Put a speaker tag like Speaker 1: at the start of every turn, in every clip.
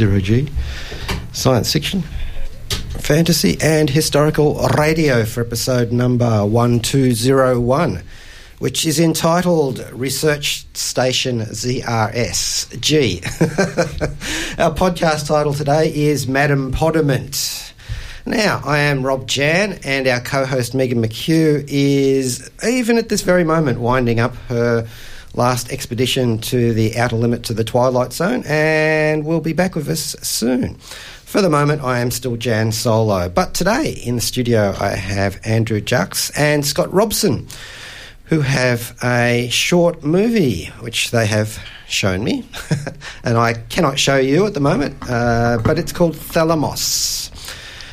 Speaker 1: Zero G
Speaker 2: science fiction, fantasy, and historical radio for episode number 1201, which is entitled Research Station ZRS G. Our podcast title today is Madam Podiment. Now, I am Rob Jan, and our co host Megan McKeough is, even at this very moment, winding up her last expedition to the outer limit to the Twilight Zone, and will be back with us soon. For the moment, I am still Jan solo, but today in the studio I have Andrew Jaksch and Scott Robson, who have a short movie which they have shown me, and I cannot show you at the moment, uh, but it's called Thalamos.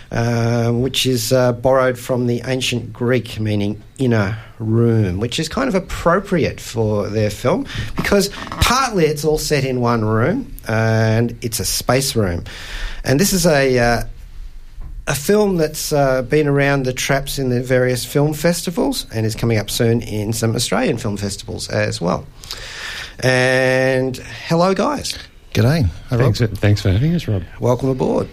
Speaker 2: Uh, which is uh, borrowed from the ancient Greek meaning inner room, which is kind of appropriate for their film because partly it's all set in one room and it's a space room. And this is a. Uh, a film that's uh, been around the traps in the various film festivals and is coming up soon in some Australian film festivals as well. And hello, guys.
Speaker 3: G'day. Hi, Rob.
Speaker 4: Thanks for, thanks for having us, Rob.
Speaker 2: Welcome aboard.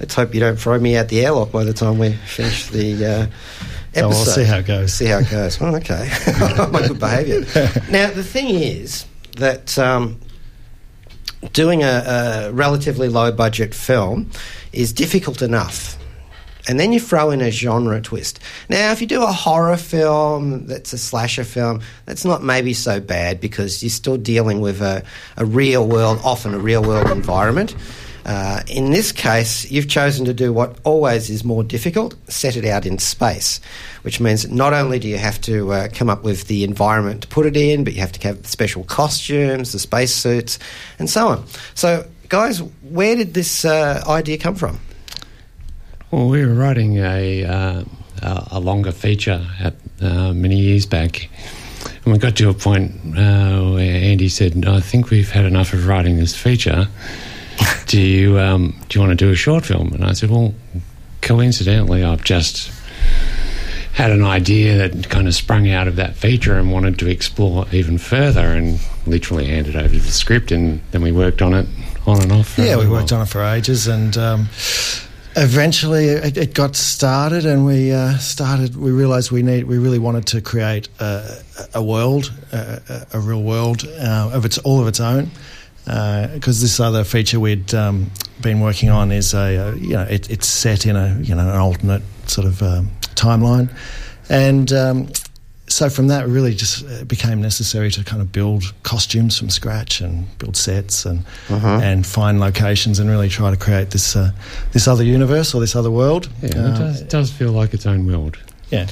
Speaker 2: Let's hope you don't throw me out the airlock by the time we finish the uh, episode.
Speaker 3: Oh, we'll see how it goes.
Speaker 2: See how it goes. Okay. My good behaviour. now, the thing is that um, doing a, a relatively low budget film is difficult enough. And then you throw in a genre twist. Now, if you do a horror film that's a slasher film, that's not maybe so bad because you're still dealing with a, a real world, often a real world environment. Uh, in this case, you've chosen to do what always is more difficult set it out in space, which means not only do you have to uh, come up with the environment to put it in, but you have to have special costumes, the spacesuits, and so on. So, guys, where did this uh, idea come from?
Speaker 4: Well, we were writing a uh, a longer feature at, uh, many years back, and we got to a point uh, where Andy said, "I think we've had enough of writing this feature. do you um, do you want to do a short film?" And I said, "Well, coincidentally, I've just." Had an idea that kind of sprung out of that feature and wanted to explore even further, and literally handed over the script, and then we worked on it on and off.
Speaker 3: Yeah, we worked on it for ages, and um, eventually it, it got started, and we uh, started. We realised we need, we really wanted to create a, a world, a, a a real world uh, of its all of its own. Because this other feature we'd um, been working on is a, uh you know it, it's set in a you know an alternate sort of um, timeline, and um, so from that, it really just uh, became necessary to kind of build costumes from scratch and build sets and and find locations and really try to create this uh, this other universe or this other world.
Speaker 4: Yeah, it
Speaker 3: Uh,
Speaker 4: does, it does feel like its own world.
Speaker 3: Yeah.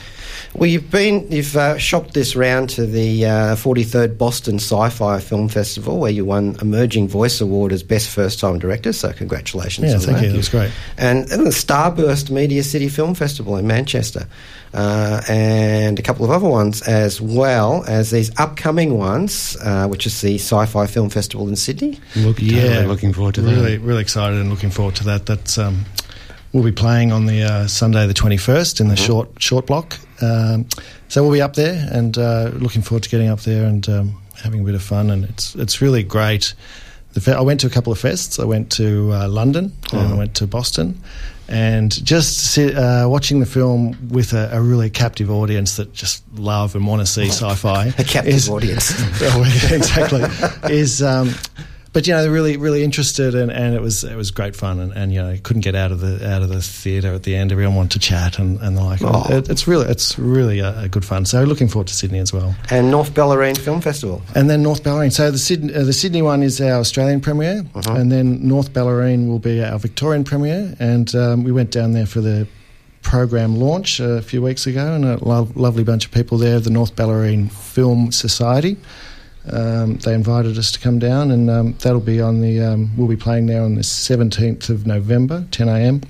Speaker 2: Well, you've been you've uh, shopped this round to the uh, 43rd Boston Sci-Fi Film Festival, where you won Emerging Voice Award as Best First Time Director. So, congratulations!
Speaker 3: Yeah,
Speaker 2: on
Speaker 3: thank
Speaker 2: that.
Speaker 3: you. It was great.
Speaker 2: And, and the Starburst Media City Film Festival in Manchester, uh, and a couple of other ones as well as these upcoming ones, uh, which is the Sci-Fi Film Festival in Sydney.
Speaker 4: Look, totally looking forward to
Speaker 3: really,
Speaker 4: that.
Speaker 3: really excited and looking forward to that. That's um, we'll be playing on the uh, Sunday the twenty first in the
Speaker 4: Mm-hmm.
Speaker 3: short short block. Um, so we'll be up there and uh, looking forward to getting up there and um, having a bit of fun. And it's it's really great. The fe- I went to a couple of fests. I went to uh, London and
Speaker 4: Oh.
Speaker 3: I went to Boston. And just sit, uh, watching the film with a, a really captive audience that just love and want to see sci-fi.
Speaker 2: A captive
Speaker 3: is-
Speaker 2: audience.
Speaker 3: Exactly. is um, but you know they're really really interested and, and it was it was great fun and, and you know couldn't get out of the out of the theatre at the end. Everyone wanted to chat and, and the like.
Speaker 2: Oh.
Speaker 3: It, it's really it's really a, a good fun. So looking forward to Sydney as well.
Speaker 2: and North Bellarine Film Festival.
Speaker 3: And then North Bellarine. So the Sydney, uh, the Sydney one is our Australian premiere, and then North Bellarine will be our Victorian premiere. And um, we went down there for the program launch a few weeks ago, and a lo- lovely bunch of people there, the North Bellarine Film Society. Um, they invited us to come down, and um, that'll be on the. Um, we'll be playing there on the seventeenth of November, ten a.m.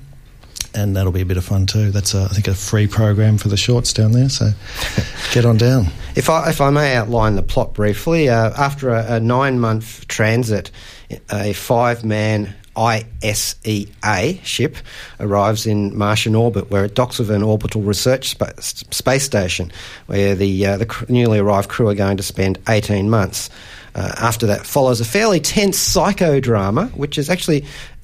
Speaker 3: And that'll be a bit of fun too. That's, a, I think, a free program for the shorts down there. So get on down.
Speaker 2: If I, if I may outline the plot briefly, uh, after a, a nine month transit, a five man ISEA ship arrives in Martian orbit, where it docks with an orbital research spa- space station, where the, uh, the cr- newly arrived crew are going to spend 18 months. Uh, after that follows a fairly tense psychodrama, which is actually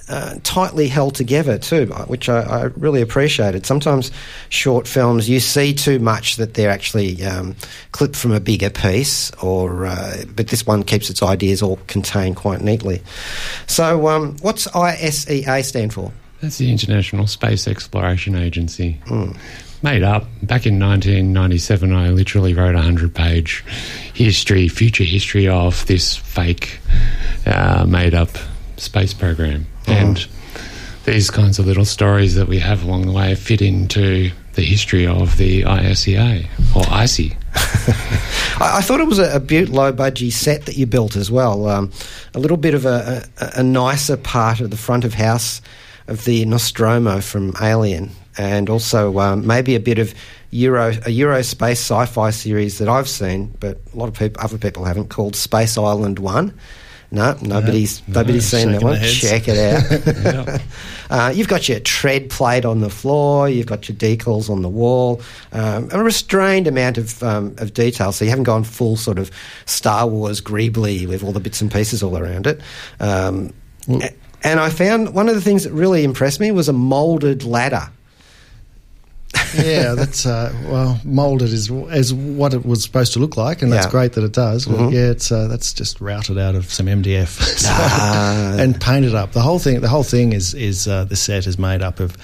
Speaker 2: uh, tightly held together too, which I, I, really appreciated. Sometimes short films you see too much that they're actually um, clipped from a bigger piece, or uh, but this one keeps its ideas all contained quite neatly. So, um, what's ISEA stand for?
Speaker 4: That's the International Space Exploration Agency. Mm. Made up back in 1997, I literally wrote a hundred-page history, future history of this fake, uh, made-up space program. And these kinds of little stories that we have along the way fit into the history of the ISEA or ICI.
Speaker 2: I, thought it was a, a beaut low budgie set that you built as well. Um, a little bit of a, a, a, nicer part of the front of house of the Nostromo from Alien, and also um, maybe a bit of Euro a Eurospace sci-fi series that I've seen, but a lot of people, other people haven't, called Space Island One. No, nobody's no, nobody's no, seen that one. Check it out. uh, you've got your tread plate on the floor. You've got your decals on the wall. Um, a restrained amount of um, of detail. So you haven't gone full sort of Star Wars Greebly with all the bits and pieces all around it. Um, well, and I found one of the things that really impressed me was a moulded ladder
Speaker 3: yeah, that's uh, well molded is as what it was supposed to look like, and that's yeah. great that it does. mm-hmm. yeah, it's uh, that's just routed out of some MDF so, ah. and painted up. The whole thing, the whole thing is is uh, the set is made up of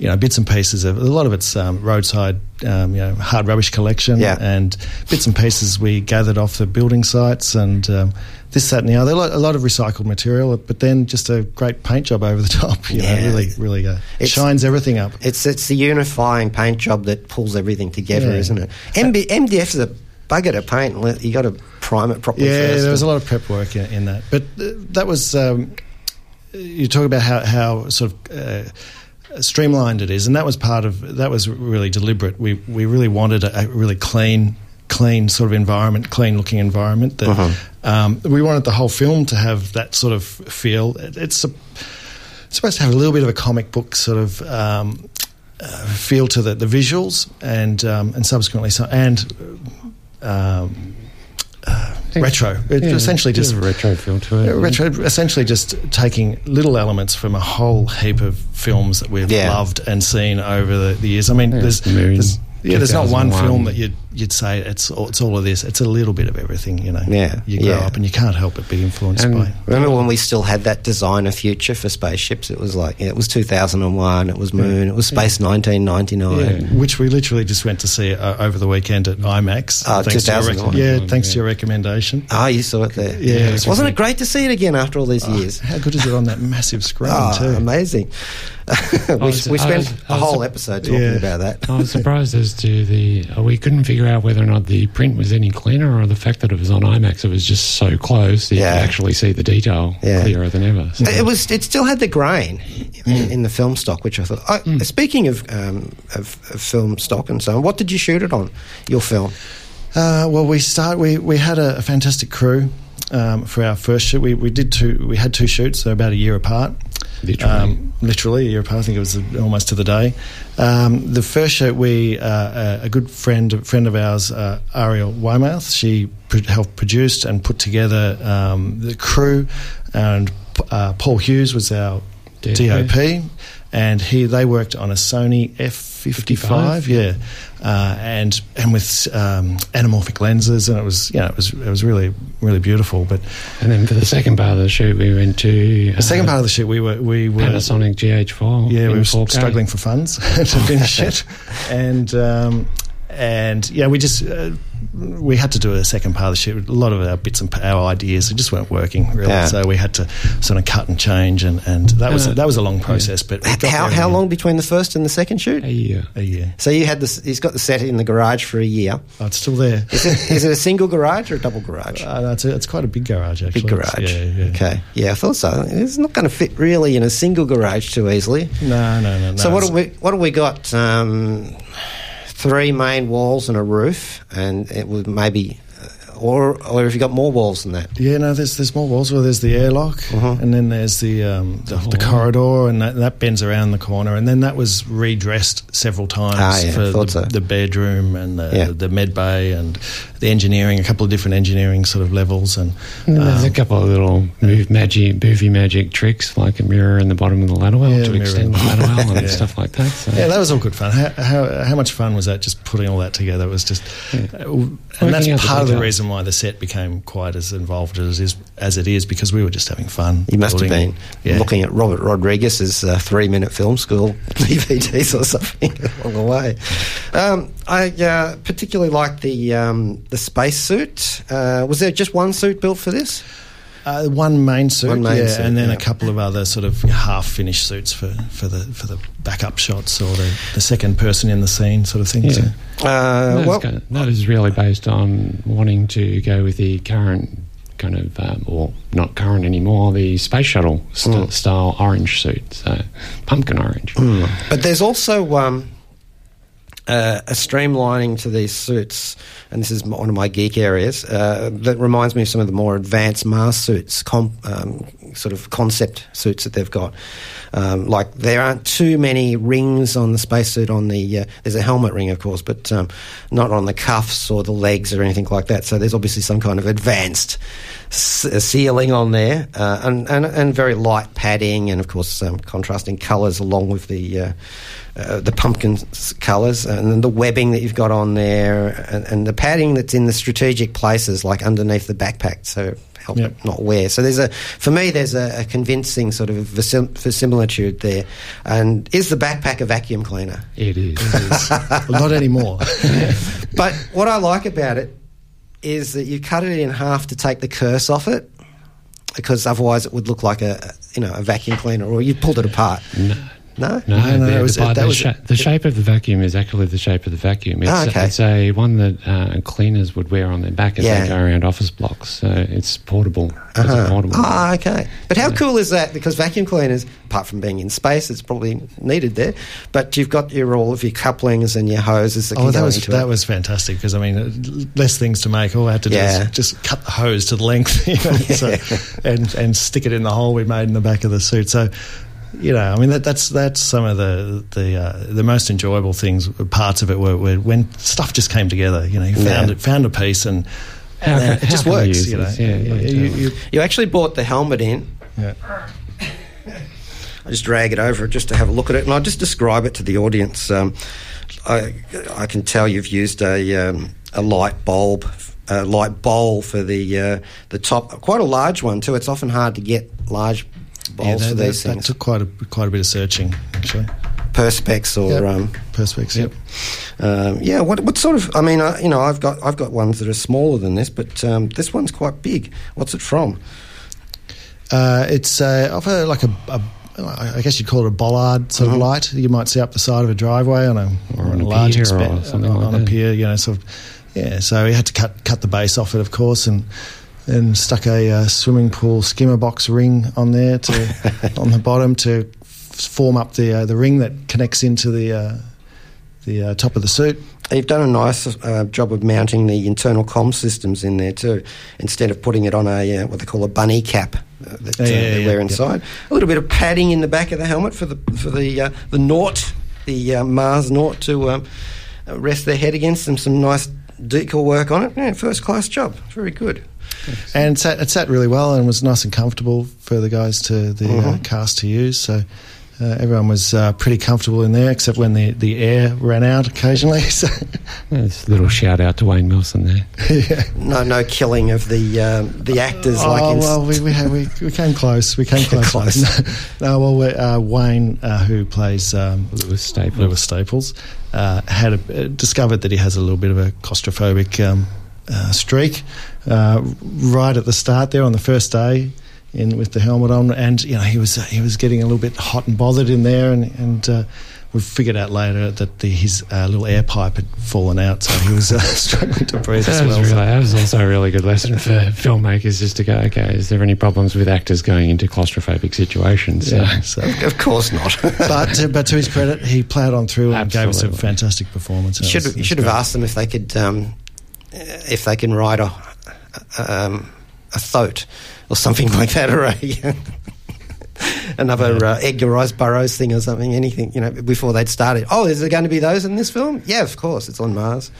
Speaker 3: you know bits and pieces of a lot of it's um, roadside um, you know hard rubbish collection
Speaker 2: yeah.
Speaker 3: and bits and pieces we gathered off the building sites and um, this that and the other a lot, a lot, of recycled material but then just a great paint job over the top you yeah. know really really uh, it shines everything up
Speaker 2: it's it's the unifying paint job that pulls everything together yeah. isn't it MB, MDF is a bugger to paint you got to prime it properly
Speaker 3: yeah there was a lot of prep work in, in that but uh, that was um, you talk about how, how sort of uh, streamlined it is, and that was part of that was really deliberate. We we really wanted a, a really clean, clean sort of environment, clean looking environment. That uh-huh. um, we wanted the whole film to have that sort of feel. It, it's, a, it's, supposed to have a little bit of a comic book sort of. Um, uh, feel to the, the visuals and um, and subsequently so and um, uh, retro. It's yeah, essentially just
Speaker 4: retro feel to it.
Speaker 3: retro, essentially just taking little elements from a whole heap of films that we've yeah. loved and seen over the, the years. I mean, there's, there's yeah, there's not one film that you'd you'd say it's it's all of this. It's a little bit of everything, you know.
Speaker 2: Yeah,
Speaker 3: you grow
Speaker 2: yeah.
Speaker 3: up and you can't help but be influenced
Speaker 2: and
Speaker 3: by.
Speaker 2: Remember when we still had that designer future for spaceships? It was like yeah, it was 2001. It was Moon. It was Space 1999.
Speaker 3: Which we literally just went to see uh, over the weekend at IMAX.
Speaker 2: Oh, thanks to rec-
Speaker 3: yeah, thanks to your recommendation.
Speaker 2: Ah, oh, you saw it there. Yeah, it wasn't it great to see it again after all these oh, years?
Speaker 3: How good is it on that massive screen
Speaker 2: oh,
Speaker 3: too?
Speaker 2: Amazing. we, was, we spent was, a whole episode talking yeah. about that.
Speaker 4: I was surprised as to the. Uh, we couldn't figure out whether or not the print was any cleaner or the fact that it was on IMAX. It was just so close that yeah. you could actually see the detail yeah. clearer than ever.
Speaker 2: So. It was. It still had the grain mm. in, in, the film stock, which I thought. Oh, mm. Speaking of, um, of, of, film stock and so on, what did you shoot it on? Your film?
Speaker 3: Uh, well, we start. We we had a, a fantastic crew. Um, for our first shoot, we, we did two. We had two shoots, so about a year apart.
Speaker 4: Literally. Um,
Speaker 3: literally, a year apart. I think it was almost to the day. Um, the first shoot, we uh, a good friend friend of ours, uh, Ariel Weymouth, she helped produced and put together um, the crew, and uh, Paul Hughes was our DOP, and he they worked on a Sony F fifty five, yeah, uh, and and with um, anamorphic lenses, and it was yeah, it was it was really really beautiful. But
Speaker 4: and then for the second part of the shoot, we went to
Speaker 3: uh, the second part of the shoot. We were we were
Speaker 4: Panasonic GH4.
Speaker 3: Yeah, we were 4K. struggling for funds to finish it, and. Um, and yeah, we just uh, we had to do a second part of the shoot. A lot of our bits and our ideas just weren't working really,
Speaker 2: Yeah.
Speaker 3: so we had to sort of cut and change, and, and that was
Speaker 4: Uh,
Speaker 3: that was a long process. But
Speaker 2: How, how long between the first and the second shoot?
Speaker 4: A year.
Speaker 3: A year.
Speaker 2: So you had this. He's got the set in the garage for a year.
Speaker 3: Oh, it's still there.
Speaker 2: Is it, is it a single garage or a double garage?
Speaker 3: Uh, no, it's, a, it's quite a big garage, actually.
Speaker 2: Big garage.
Speaker 3: Yeah, yeah.
Speaker 2: Okay. Yeah, I thought so. It's not going to fit really in a single garage too easily.
Speaker 3: No, no, no. no
Speaker 2: so what
Speaker 3: it's-
Speaker 2: have we what have we got? Um, three main walls and a roof, and it would maybe, or or have you got more walls than that?
Speaker 3: Yeah, no, there's there's more walls. Well, there's the airlock,
Speaker 2: Uh-huh.
Speaker 3: and then there's the um, the, the corridor, and that, that bends around the corner, and then that was redressed several times
Speaker 2: Ah, yeah,
Speaker 3: for the,
Speaker 2: so.
Speaker 3: the bedroom and the,
Speaker 2: Yeah.
Speaker 3: the med bay and the engineering, a couple of different engineering sort of levels, and
Speaker 4: And There's a
Speaker 3: um,
Speaker 4: couple of little move magic, movie magic tricks, like a mirror in the bottom of the ladder well
Speaker 3: Yeah,
Speaker 4: to extend the ladder well and
Speaker 3: Yeah.
Speaker 4: stuff like that. So.
Speaker 3: yeah, that was all good fun. How, how how much fun was that? Just putting all that together It was just, uh, and that's
Speaker 4: Working out the
Speaker 3: part of the reason why the set became quite as involved as it is as it is because we were just having fun.
Speaker 2: You must have been.
Speaker 3: Yeah.
Speaker 2: looking at Robert Rodriguez's uh, three-minute film school DVDs or something along the way. Um, I uh, particularly like the um, the space suit. Uh, was there just one suit built for this?
Speaker 3: Uh, one main suit,
Speaker 2: One main
Speaker 3: yeah,
Speaker 2: suit,
Speaker 3: and then
Speaker 2: yeah.
Speaker 3: a couple of other sort of half-finished suits for, for the for the backup shots or the, the second person in the scene sort of things.
Speaker 4: Yeah.
Speaker 2: Uh,
Speaker 4: That,
Speaker 2: well,
Speaker 4: is kind of- that is really based on wanting to go with the current kind of, um, or not current anymore, the space shuttle st-
Speaker 2: Mm.
Speaker 4: style orange suit, so pumpkin orange.
Speaker 2: But there's also um, uh, a streamlining to these suits, and this is one of my geek areas, uh, that reminds me of some of the more advanced Mars suits, com- um, sort of concept suits that they've got. Um, like there aren't too many rings on the spacesuit. On the uh, there's a helmet ring, of course, but um, not on the cuffs or the legs or anything like that. So there's obviously some kind of advanced s- uh, sealing on there, uh, and, and and very light padding, and of course um, contrasting colours along with the. Uh, the pumpkin colours and then the webbing that you've got on there and, and the padding that's in the strategic places like underneath the backpack so help
Speaker 3: Yep.
Speaker 2: it not wear so there's a for me there's a, a convincing sort of versim- verisimilitude there and is the backpack a vacuum cleaner
Speaker 4: It is.
Speaker 3: well, not anymore.
Speaker 2: but what I like about it is that you cut it in half to take the curse off it because otherwise it would look like a you know a vacuum cleaner or you pulled it apart
Speaker 4: no.
Speaker 2: No
Speaker 4: No,
Speaker 3: No, no,
Speaker 4: the,
Speaker 3: it was-
Speaker 4: the,
Speaker 3: that
Speaker 4: the,
Speaker 3: was-
Speaker 4: sha- the shape of the vacuum is actually the shape of the vacuum. It's,
Speaker 2: Ah, okay.
Speaker 4: it's a one that uh, cleaners would wear on their back as
Speaker 2: Yeah.
Speaker 4: they go around office blocks. So it's portable. It's
Speaker 2: Uh-huh.
Speaker 4: portable.
Speaker 2: Ah, okay. But how cool is that? Because vacuum cleaners, apart from being in space, it's probably needed there. But you've got your all of your couplings and your hoses that can
Speaker 3: Oh, that
Speaker 2: go
Speaker 3: was
Speaker 2: into
Speaker 3: that
Speaker 2: it.
Speaker 3: was fantastic because I mean, uh, less things to make. All I had to do
Speaker 2: Yeah.
Speaker 3: is just cut the hose to the length, you know, so, and and stick it in the hole we made in the back of the suit. So, you know, I mean, that, that's that's some of the the uh, the most enjoyable things. Parts of it were, were when stuff just came together. You know, you found
Speaker 2: Yeah.
Speaker 3: it, found a piece, and, and
Speaker 4: can-
Speaker 3: it just
Speaker 4: how can we
Speaker 3: works.
Speaker 4: use
Speaker 3: You know.
Speaker 4: Yeah, yeah,
Speaker 3: You- you-
Speaker 2: You actually bought the helmet in.
Speaker 3: yeah.
Speaker 2: I just drag it over just to have a look at it, and I'll just describe it to the audience. Um, I, I can tell you've used a, um, a light bulb, a light bowl for the uh, the top, quite a large one too. It's often hard to get large bowls
Speaker 3: Yeah,
Speaker 2: for
Speaker 3: that,
Speaker 2: these
Speaker 3: that, that took quite a quite a bit of searching actually.
Speaker 2: perspex or
Speaker 3: Yep.
Speaker 2: um,
Speaker 3: Perspex, yep.
Speaker 2: Um, yeah, what, what sort of? I mean, I, you know, I've got I've got ones that are smaller than this, but um, this one's quite big. What's it from?
Speaker 3: Uh, it's uh, of a, like a, a, I guess you'd call it a bollard sort
Speaker 2: Mhm.
Speaker 3: of light. You might see up the side of a driveway on a
Speaker 4: Or on a
Speaker 3: large
Speaker 4: pier or something
Speaker 3: on,
Speaker 4: like
Speaker 3: on a pier. You know, sort of. Yeah, so we had to cut cut the base off it, of course, and and stuck a uh, swimming pool skimmer box ring on there to on the bottom to f- form up the uh, the ring that connects into the uh, the uh, top of the suit.
Speaker 2: You've done a nice uh, job of mounting the internal comm systems in there too, instead of putting it on a uh, what they call a bunny cap uh, that
Speaker 3: Yeah,
Speaker 2: uh,
Speaker 3: yeah,
Speaker 2: they wear
Speaker 3: yeah.
Speaker 2: inside. A little bit of padding in the back of the helmet for the for the uh, the Naught, the uh, Mars Naught to um, rest their head against, and some nice decal work on it. Yeah, first class job, very good.
Speaker 3: And it sat, it sat really well and was nice and comfortable for the guys to the uh,
Speaker 2: Mhm.
Speaker 3: cast to use. So Uh, everyone was uh, pretty comfortable in there, except when the, the air ran out occasionally. So,
Speaker 4: There's a little shout out to Wayne Wilson there.
Speaker 3: yeah.
Speaker 2: No, no killing of the um, the actors like
Speaker 3: oh
Speaker 2: in.
Speaker 3: well, we we, had, we we came close. We came close.
Speaker 2: Close.
Speaker 3: no, well, uh, Wayne, uh, who plays um,
Speaker 4: Lewis Staples.
Speaker 3: Lewis Staples, uh, had a, uh, discovered that he has a little bit of a claustrophobic um, uh, streak uh, right at the start there on the first day. In with the helmet on, and you know he was he was getting a little bit hot and bothered in there, and and uh, we figured out later that the, his uh, little air pipe had fallen out, so he was uh, struggling to breathe as
Speaker 4: That was, really,
Speaker 3: So-
Speaker 4: that was also a really good lesson for filmmakers just to go, okay, is there any problems with actors going into claustrophobic situations?
Speaker 3: yeah,
Speaker 4: So,
Speaker 3: so
Speaker 2: Of course not.
Speaker 3: but to, but to his credit, he ploughed on through and gave us a fantastic performance.
Speaker 2: You should
Speaker 3: was-
Speaker 2: have, you should have asked them if they could um, if they can ride a um, a thoat or something like that, or a another uh, Edgar Rice Burroughs thing or something. Anything you know before they'd started. Oh, is there going to be those in this film? Yeah, of course. It's on Mars.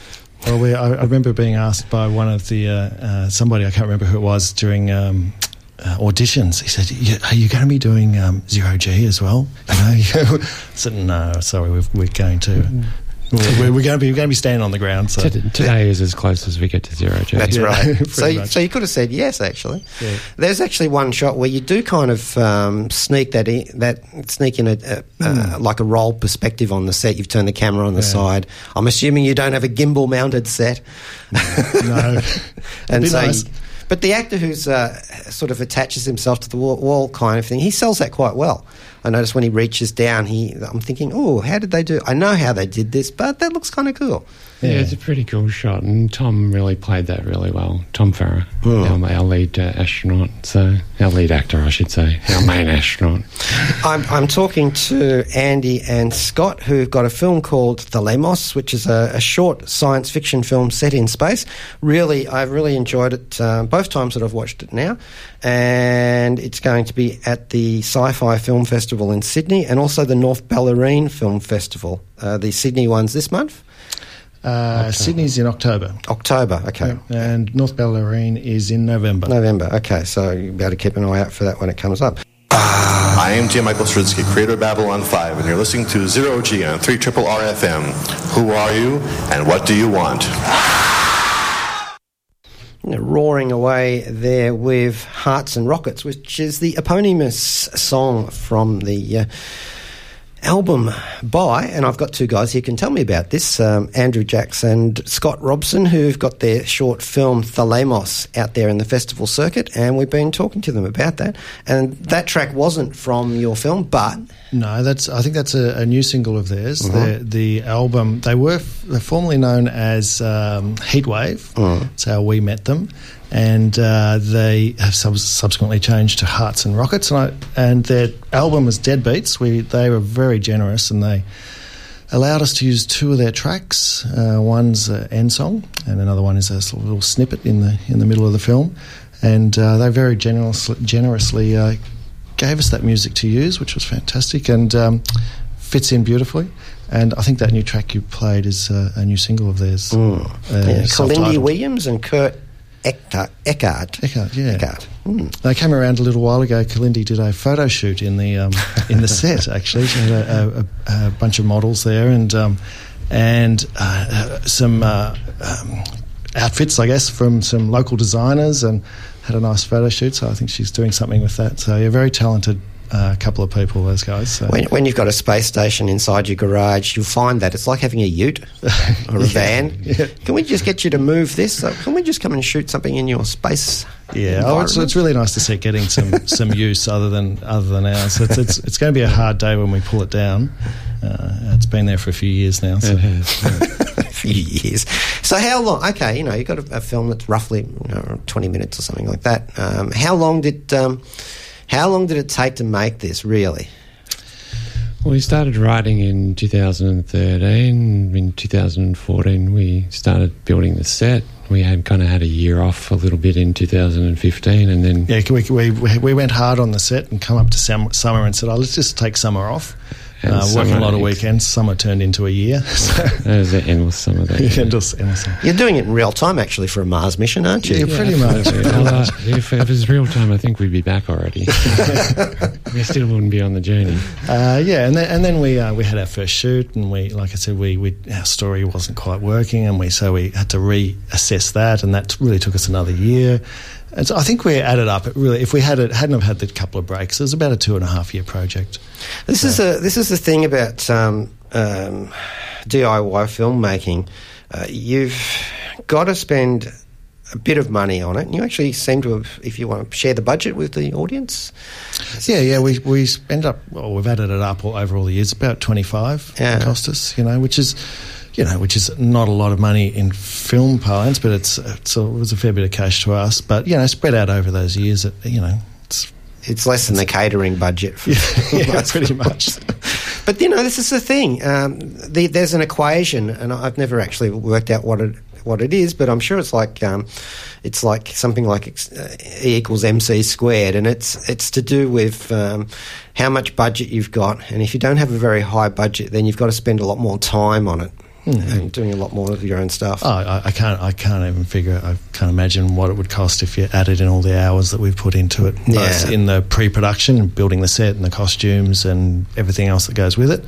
Speaker 3: Well, we, I, I remember being asked by one of the uh, uh, somebody I can't remember who it was during um, uh, auditions. He said, "Yeah, "Are you going to be doing um, zero G as well?" You know, I said, "No, sorry, we're, we're going to. We're, we're going to be we're going to be standing on the ground." So
Speaker 4: today is as close as we get to zero G.
Speaker 2: That's
Speaker 3: Yeah,
Speaker 2: right. so,
Speaker 3: much.
Speaker 2: so you could have said yes. Actually,
Speaker 3: Yeah.
Speaker 2: there's actually one shot where you do kind of um, sneak that in, that sneak in a, a, a like a roll perspective on the set. You've turned the camera on the.
Speaker 3: Yeah.
Speaker 2: side. I'm assuming you don't have a gimbal mounted set.
Speaker 3: no,
Speaker 2: and
Speaker 3: Be
Speaker 2: so,
Speaker 3: nice.
Speaker 2: but the actor who's uh, sort of attaches himself to the wall, wall kind of thing, he sells that quite well. I notice when he reaches down, he I'm thinking, oh, how did they do? I know how they did this, but that looks kind of cool.
Speaker 4: Yeah,
Speaker 3: Yeah.
Speaker 4: it's a pretty cool shot, and Tom really played that really well. Tom Farrer,
Speaker 2: Hmm.
Speaker 4: our, our lead uh, astronaut, so our lead actor, I should say, our main astronaut.
Speaker 2: I'm, I'm talking to Andy and Scott, who've got a film called Thalamos, which is a, a short science fiction film set in space. Really, I've really enjoyed it um, both times that I've watched it now. And it's going to be at the Sci Fi Film Festival in Sydney and also the North Bellarine Film Festival. Uh, the Sydney one's this month?
Speaker 3: uh, Sydney's in October,
Speaker 2: October, okay.
Speaker 3: and North Bellarine is in November.
Speaker 2: November, okay, so you'll be able to keep an eye out for that when it comes up.
Speaker 5: I am J. Michael Straczynski, creator of Babylon 5, and you're listening to Zero G on 3 Triple RFM. Who are you, and what do you want?
Speaker 2: Roaring away there with Hearts and Rockets, which is the eponymous song from the uh, album by, and I've got two guys here can tell me about this um, Andrew Jaksch and Scott Robson, who've got their short film Thalamos out there in the festival circuit, and we've been talking to them about that. And that track wasn't from your film, but
Speaker 3: No, that's. I think that's a, a new single of theirs. The, the album they were f- they're formerly known as um, Heatwave. That's how we met them, and uh, they have sub- subsequently changed to Hearts and Rockets. And I, and their album was Deadbeats. We they were very generous and they allowed us to use two of their tracks. Uh, one's an end song, and another one is a little snippet in the in the middle of the film. And uh, they very generously, generously uh, gave us that music to use, which was fantastic and um, fits in beautifully. And I think that new track you played is uh, a new single of theirs. Uh,
Speaker 2: yeah, Kalindi. Williams and Kurt Eckhart. Eckhart.
Speaker 3: Eckhart, yeah.
Speaker 2: Eckhart. Hmm.
Speaker 3: They came around a little while ago. Kalindi did a photo shoot in the um, in the set. Actually, she had a, a, a bunch of models there and um, and uh, some uh, um, outfits, I guess, from some local designers, and had a nice photo shoot. So I think she's doing something with that. So you're very talented. Uh, couple of people, those guys. So.
Speaker 2: When, when you've got a space station inside your garage, you'll find that it's like having a ute or a van. Can we just get you to move this? Can we just come and shoot something in your space?
Speaker 3: Yeah, oh, it's, it's really nice to see it getting some, some use other than other than ours. It's, it's, it's going to be a hard day when we pull it down. Uh, it's been there for a few years now. So.
Speaker 4: It has.
Speaker 2: a few years. So how long? Okay, you know, you've got a, a film that's roughly you know, 20 minutes or something like that. Um, how long did um, how long did it take to make this? Really?
Speaker 4: Well, we started writing in 2013. In 2014, we started building the set. We had kind of had a year off a little bit in 2015, and then
Speaker 3: Yeah, we, we, we went hard on the set and come up to summer and said, oh, let's just take summer off
Speaker 4: And
Speaker 3: Uh, working a lot of weekends. Summer turned into a year. So,
Speaker 4: There's an endless summer there.
Speaker 3: yeah, just endless.
Speaker 2: You're doing it in real time, actually, for a Mars mission, aren't you?
Speaker 3: Yeah, pretty much.
Speaker 4: Well, uh, if it was real time, I think we'd be back already. we still wouldn't be on the journey.
Speaker 3: Uh, yeah, and then, and then we uh, we had our first shoot, and we, like I said, we, we our story wasn't quite working, and we so we had to reassess that, and that really took us another year. And so I think we added up. It really, if we had it, hadn't have had the couple of breaks, it was about a two and a half year project.
Speaker 2: This is a this is the thing about um, um, DIY filmmaking. Uh, you've got to spend a bit of money on it. And you actually seem to have, if you want to share the budget with the audience.
Speaker 3: Yeah, yeah, we we end up. Well, we've added it up all, over all the years. About twenty five
Speaker 2: Yeah.
Speaker 3: cost us, you know, which is. You know, which is not a lot of money in film parlance, but it's, it's a, it was a fair bit of cash to us. But you know, spread out over those years, it, you know, it's
Speaker 2: It's less than the catering budget. For
Speaker 3: yeah,
Speaker 2: most
Speaker 3: pretty much.
Speaker 2: But you know, this is the thing. Um, the, there's an equation, and I've never actually worked out what it what it is, but I'm sure it's like um, it's like something like uh, E equals MC squared, and it's it's to do with um, how much budget you've got, and if you don't have a very high budget, then you've got to spend a lot more time on it Mm-hmm. and doing a lot more of your own stuff.
Speaker 3: Oh, I, I can't. I can't even figure. I can't imagine what it would cost if you added in all the hours that we've put into it, both
Speaker 2: Yeah.
Speaker 3: in the pre-production, building the set and the costumes and everything else that goes with it,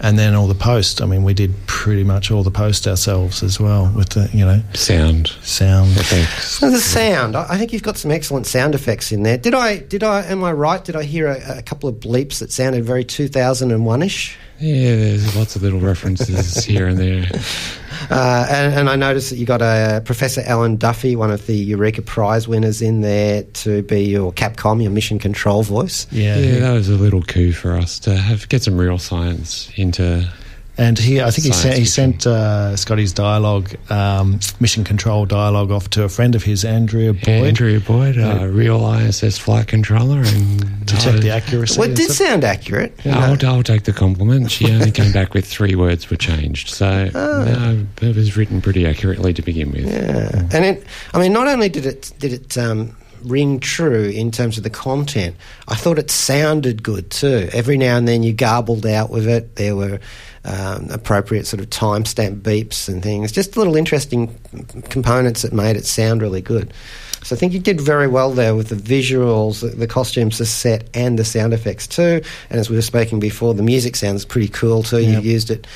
Speaker 3: and then all the post. I mean, we did pretty much all the post ourselves as well with the you know
Speaker 4: Sound
Speaker 3: sound.
Speaker 4: effects.
Speaker 2: So the sound, I I think you've got some excellent sound effects in there. Did I? Did I? Am I right? Did I hear a, a couple of bleeps that sounded very 2001 ish?
Speaker 4: Yeah, there's lots of little references here and there.
Speaker 2: Uh, and, and I noticed that you got a Professor Alan Duffy, one of the Eureka Prize winners, in there to be your Capcom, your mission control voice.
Speaker 3: Yeah,
Speaker 4: Yeah, that was a little coup for us to have get some real science into.
Speaker 3: And he, I think he sent, he sent uh, Scotty's dialogue, um, mission control dialogue, off to a friend of his, Andrea Boyd,
Speaker 4: Andrea Boyd, a real ISS flight controller, and
Speaker 3: to check the accuracy.
Speaker 2: Well, it did
Speaker 3: stuff.
Speaker 2: sound accurate. you know.
Speaker 4: I'll, I'll take the compliment. She only came back with three words were changed, so no, it was written pretty accurately to begin with.
Speaker 2: Yeah, and it. I mean, not only did it did it um, ring true in terms of the content, I thought it sounded good too. Every now and then you garbled out with it. There were um, appropriate sort of timestamp beeps and things. Just little interesting components that made it sound really good. So I think you did very well there with the visuals, the, the costumes, the set, and the sound effects too. And as we were speaking before, the music sounds pretty cool too.
Speaker 3: Yep.
Speaker 2: You've used it.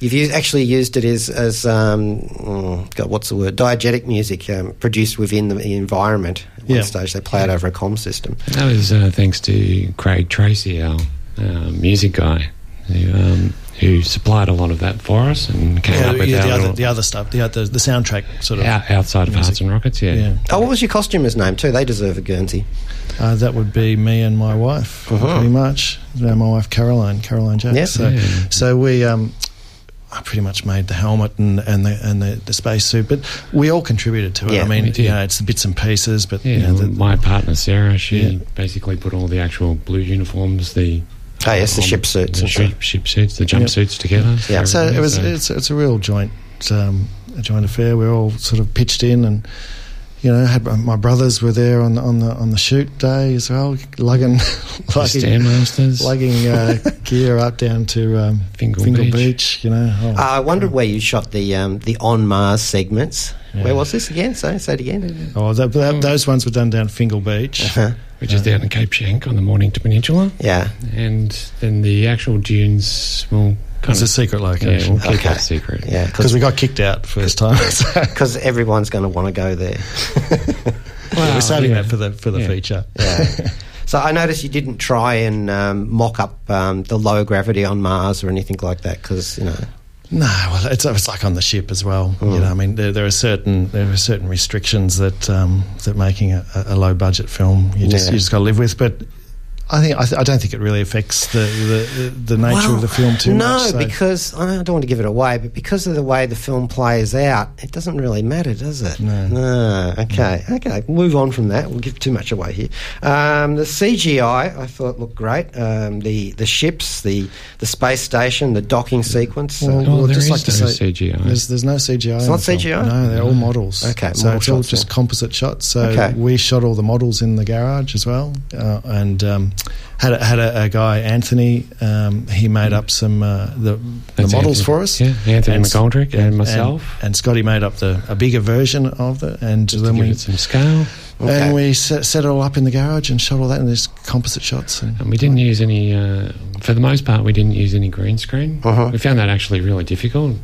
Speaker 2: You've used, actually used it as, as um, mm, God, what's the word? Diegetic music um, produced within the environment. At one
Speaker 3: Yeah.
Speaker 2: stage, they play it over a comm system.
Speaker 4: That was uh, thanks to Craig Tracy, our uh, music guy, who, um, who supplied a lot of that for us and came
Speaker 3: Yeah,
Speaker 4: up with
Speaker 3: yeah, the, other, the other stuff, the, other, the soundtrack sort of.
Speaker 4: out- outside of. Hearts and Rockets. Yeah,
Speaker 3: Yeah.
Speaker 2: Oh, what was your costumer's name too? They deserve a Guernsey.
Speaker 3: Uh, that would be me and my wife,
Speaker 2: Uh-huh.
Speaker 3: pretty much. Uh, my wife Caroline, Caroline Jaksch.
Speaker 2: Yeah.
Speaker 3: So,
Speaker 4: Yeah.
Speaker 3: so we, um, I pretty much made the helmet and, and the and the, the spacesuit, but we all contributed to it.
Speaker 2: Yeah,
Speaker 3: I mean,
Speaker 4: we did.
Speaker 3: you know, it's the bits and pieces, but
Speaker 4: Yeah,
Speaker 3: you know, the,
Speaker 4: my partner Sarah, she
Speaker 3: Yeah.
Speaker 4: basically put all the actual blue uniforms, the
Speaker 2: Oh yes, the
Speaker 4: um,
Speaker 2: ship suits.
Speaker 4: the
Speaker 2: and stuff.
Speaker 4: ship, ship suits, the jumpsuits together.
Speaker 2: Yeah.
Speaker 3: so it was
Speaker 4: so-
Speaker 3: it's it's a real joint um, a joint affair. We're all sort of pitched in and. You know, had my brothers were there on the on the on the shoot day as well, lugging
Speaker 4: the
Speaker 3: lugging, lugging uh, gear up down to um,
Speaker 4: Fingal
Speaker 3: Beach.
Speaker 4: Beach.
Speaker 3: You know, oh.
Speaker 2: Uh, I wondered where you shot the um, the on Mars segments. Where was this again? Say say it again.
Speaker 3: Oh, that, that, those ones were done down Fingal Beach.
Speaker 2: Uh-huh.
Speaker 4: Which is down in Cape Schanck on the Mornington Peninsula,
Speaker 2: Yeah.
Speaker 4: and then the actual dunes will kind
Speaker 3: It's
Speaker 4: of
Speaker 3: a secret
Speaker 4: yeah,
Speaker 3: location.
Speaker 4: we'll keep
Speaker 2: Okay.
Speaker 4: that secret.
Speaker 2: Yeah,
Speaker 3: Because we got kicked out first time. so
Speaker 2: because everyone's going to want to go there.
Speaker 4: Well,
Speaker 3: we're saving
Speaker 4: yeah.
Speaker 3: that for the for the
Speaker 4: Yeah.
Speaker 3: feature.
Speaker 2: Yeah. so I noticed you didn't try and um, mock up um, the low gravity on Mars or anything like that because you know.
Speaker 3: No, well, it's, it's like on the ship as well.
Speaker 2: Mm.
Speaker 3: You know, I mean, there, there are certain there are certain restrictions that um, that making a, a low budget film you just
Speaker 2: Yeah.
Speaker 3: you just got to live with. But I think I, th- I don't think it really affects the the, the, the nature of the film too
Speaker 2: no,
Speaker 3: much. so-
Speaker 2: because I don't want to give it away, but because of the way the film plays out, it doesn't really matter, does it?
Speaker 3: No.
Speaker 2: Okay. Okay. Move on from that. We'll give too much away here. Um, the CGI I thought looked great. Um, the the ships, the the space station, the docking sequence.
Speaker 3: Well, well,
Speaker 4: there
Speaker 3: just
Speaker 4: is
Speaker 3: like
Speaker 4: no
Speaker 3: say,
Speaker 4: CGI.
Speaker 3: There's, there's no CGI.
Speaker 2: It's not
Speaker 3: the film.
Speaker 2: CGI?
Speaker 3: No, they're all models.
Speaker 2: Okay,
Speaker 3: so it's all just
Speaker 2: yeah.
Speaker 3: composite shots. So
Speaker 2: Okay.
Speaker 3: we shot all the models in the garage as well, uh, and um, had a, had a, a guy Anthony. Um, he made up some uh, the, the models
Speaker 4: Anthony.
Speaker 3: for us.
Speaker 4: Yeah, Anthony
Speaker 3: And-
Speaker 4: McGoldrick and myself.
Speaker 3: and, and Scotty made up the a bigger version of it, and
Speaker 4: Just
Speaker 3: then
Speaker 4: to give
Speaker 3: we
Speaker 4: it some scale.
Speaker 2: Okay.
Speaker 3: and we set, set it all up in the garage and shot all that in these composite shots. And
Speaker 4: And we didn't use any, uh, for the most part, we didn't use any green screen.
Speaker 2: Uh-huh.
Speaker 4: We found that actually really difficult.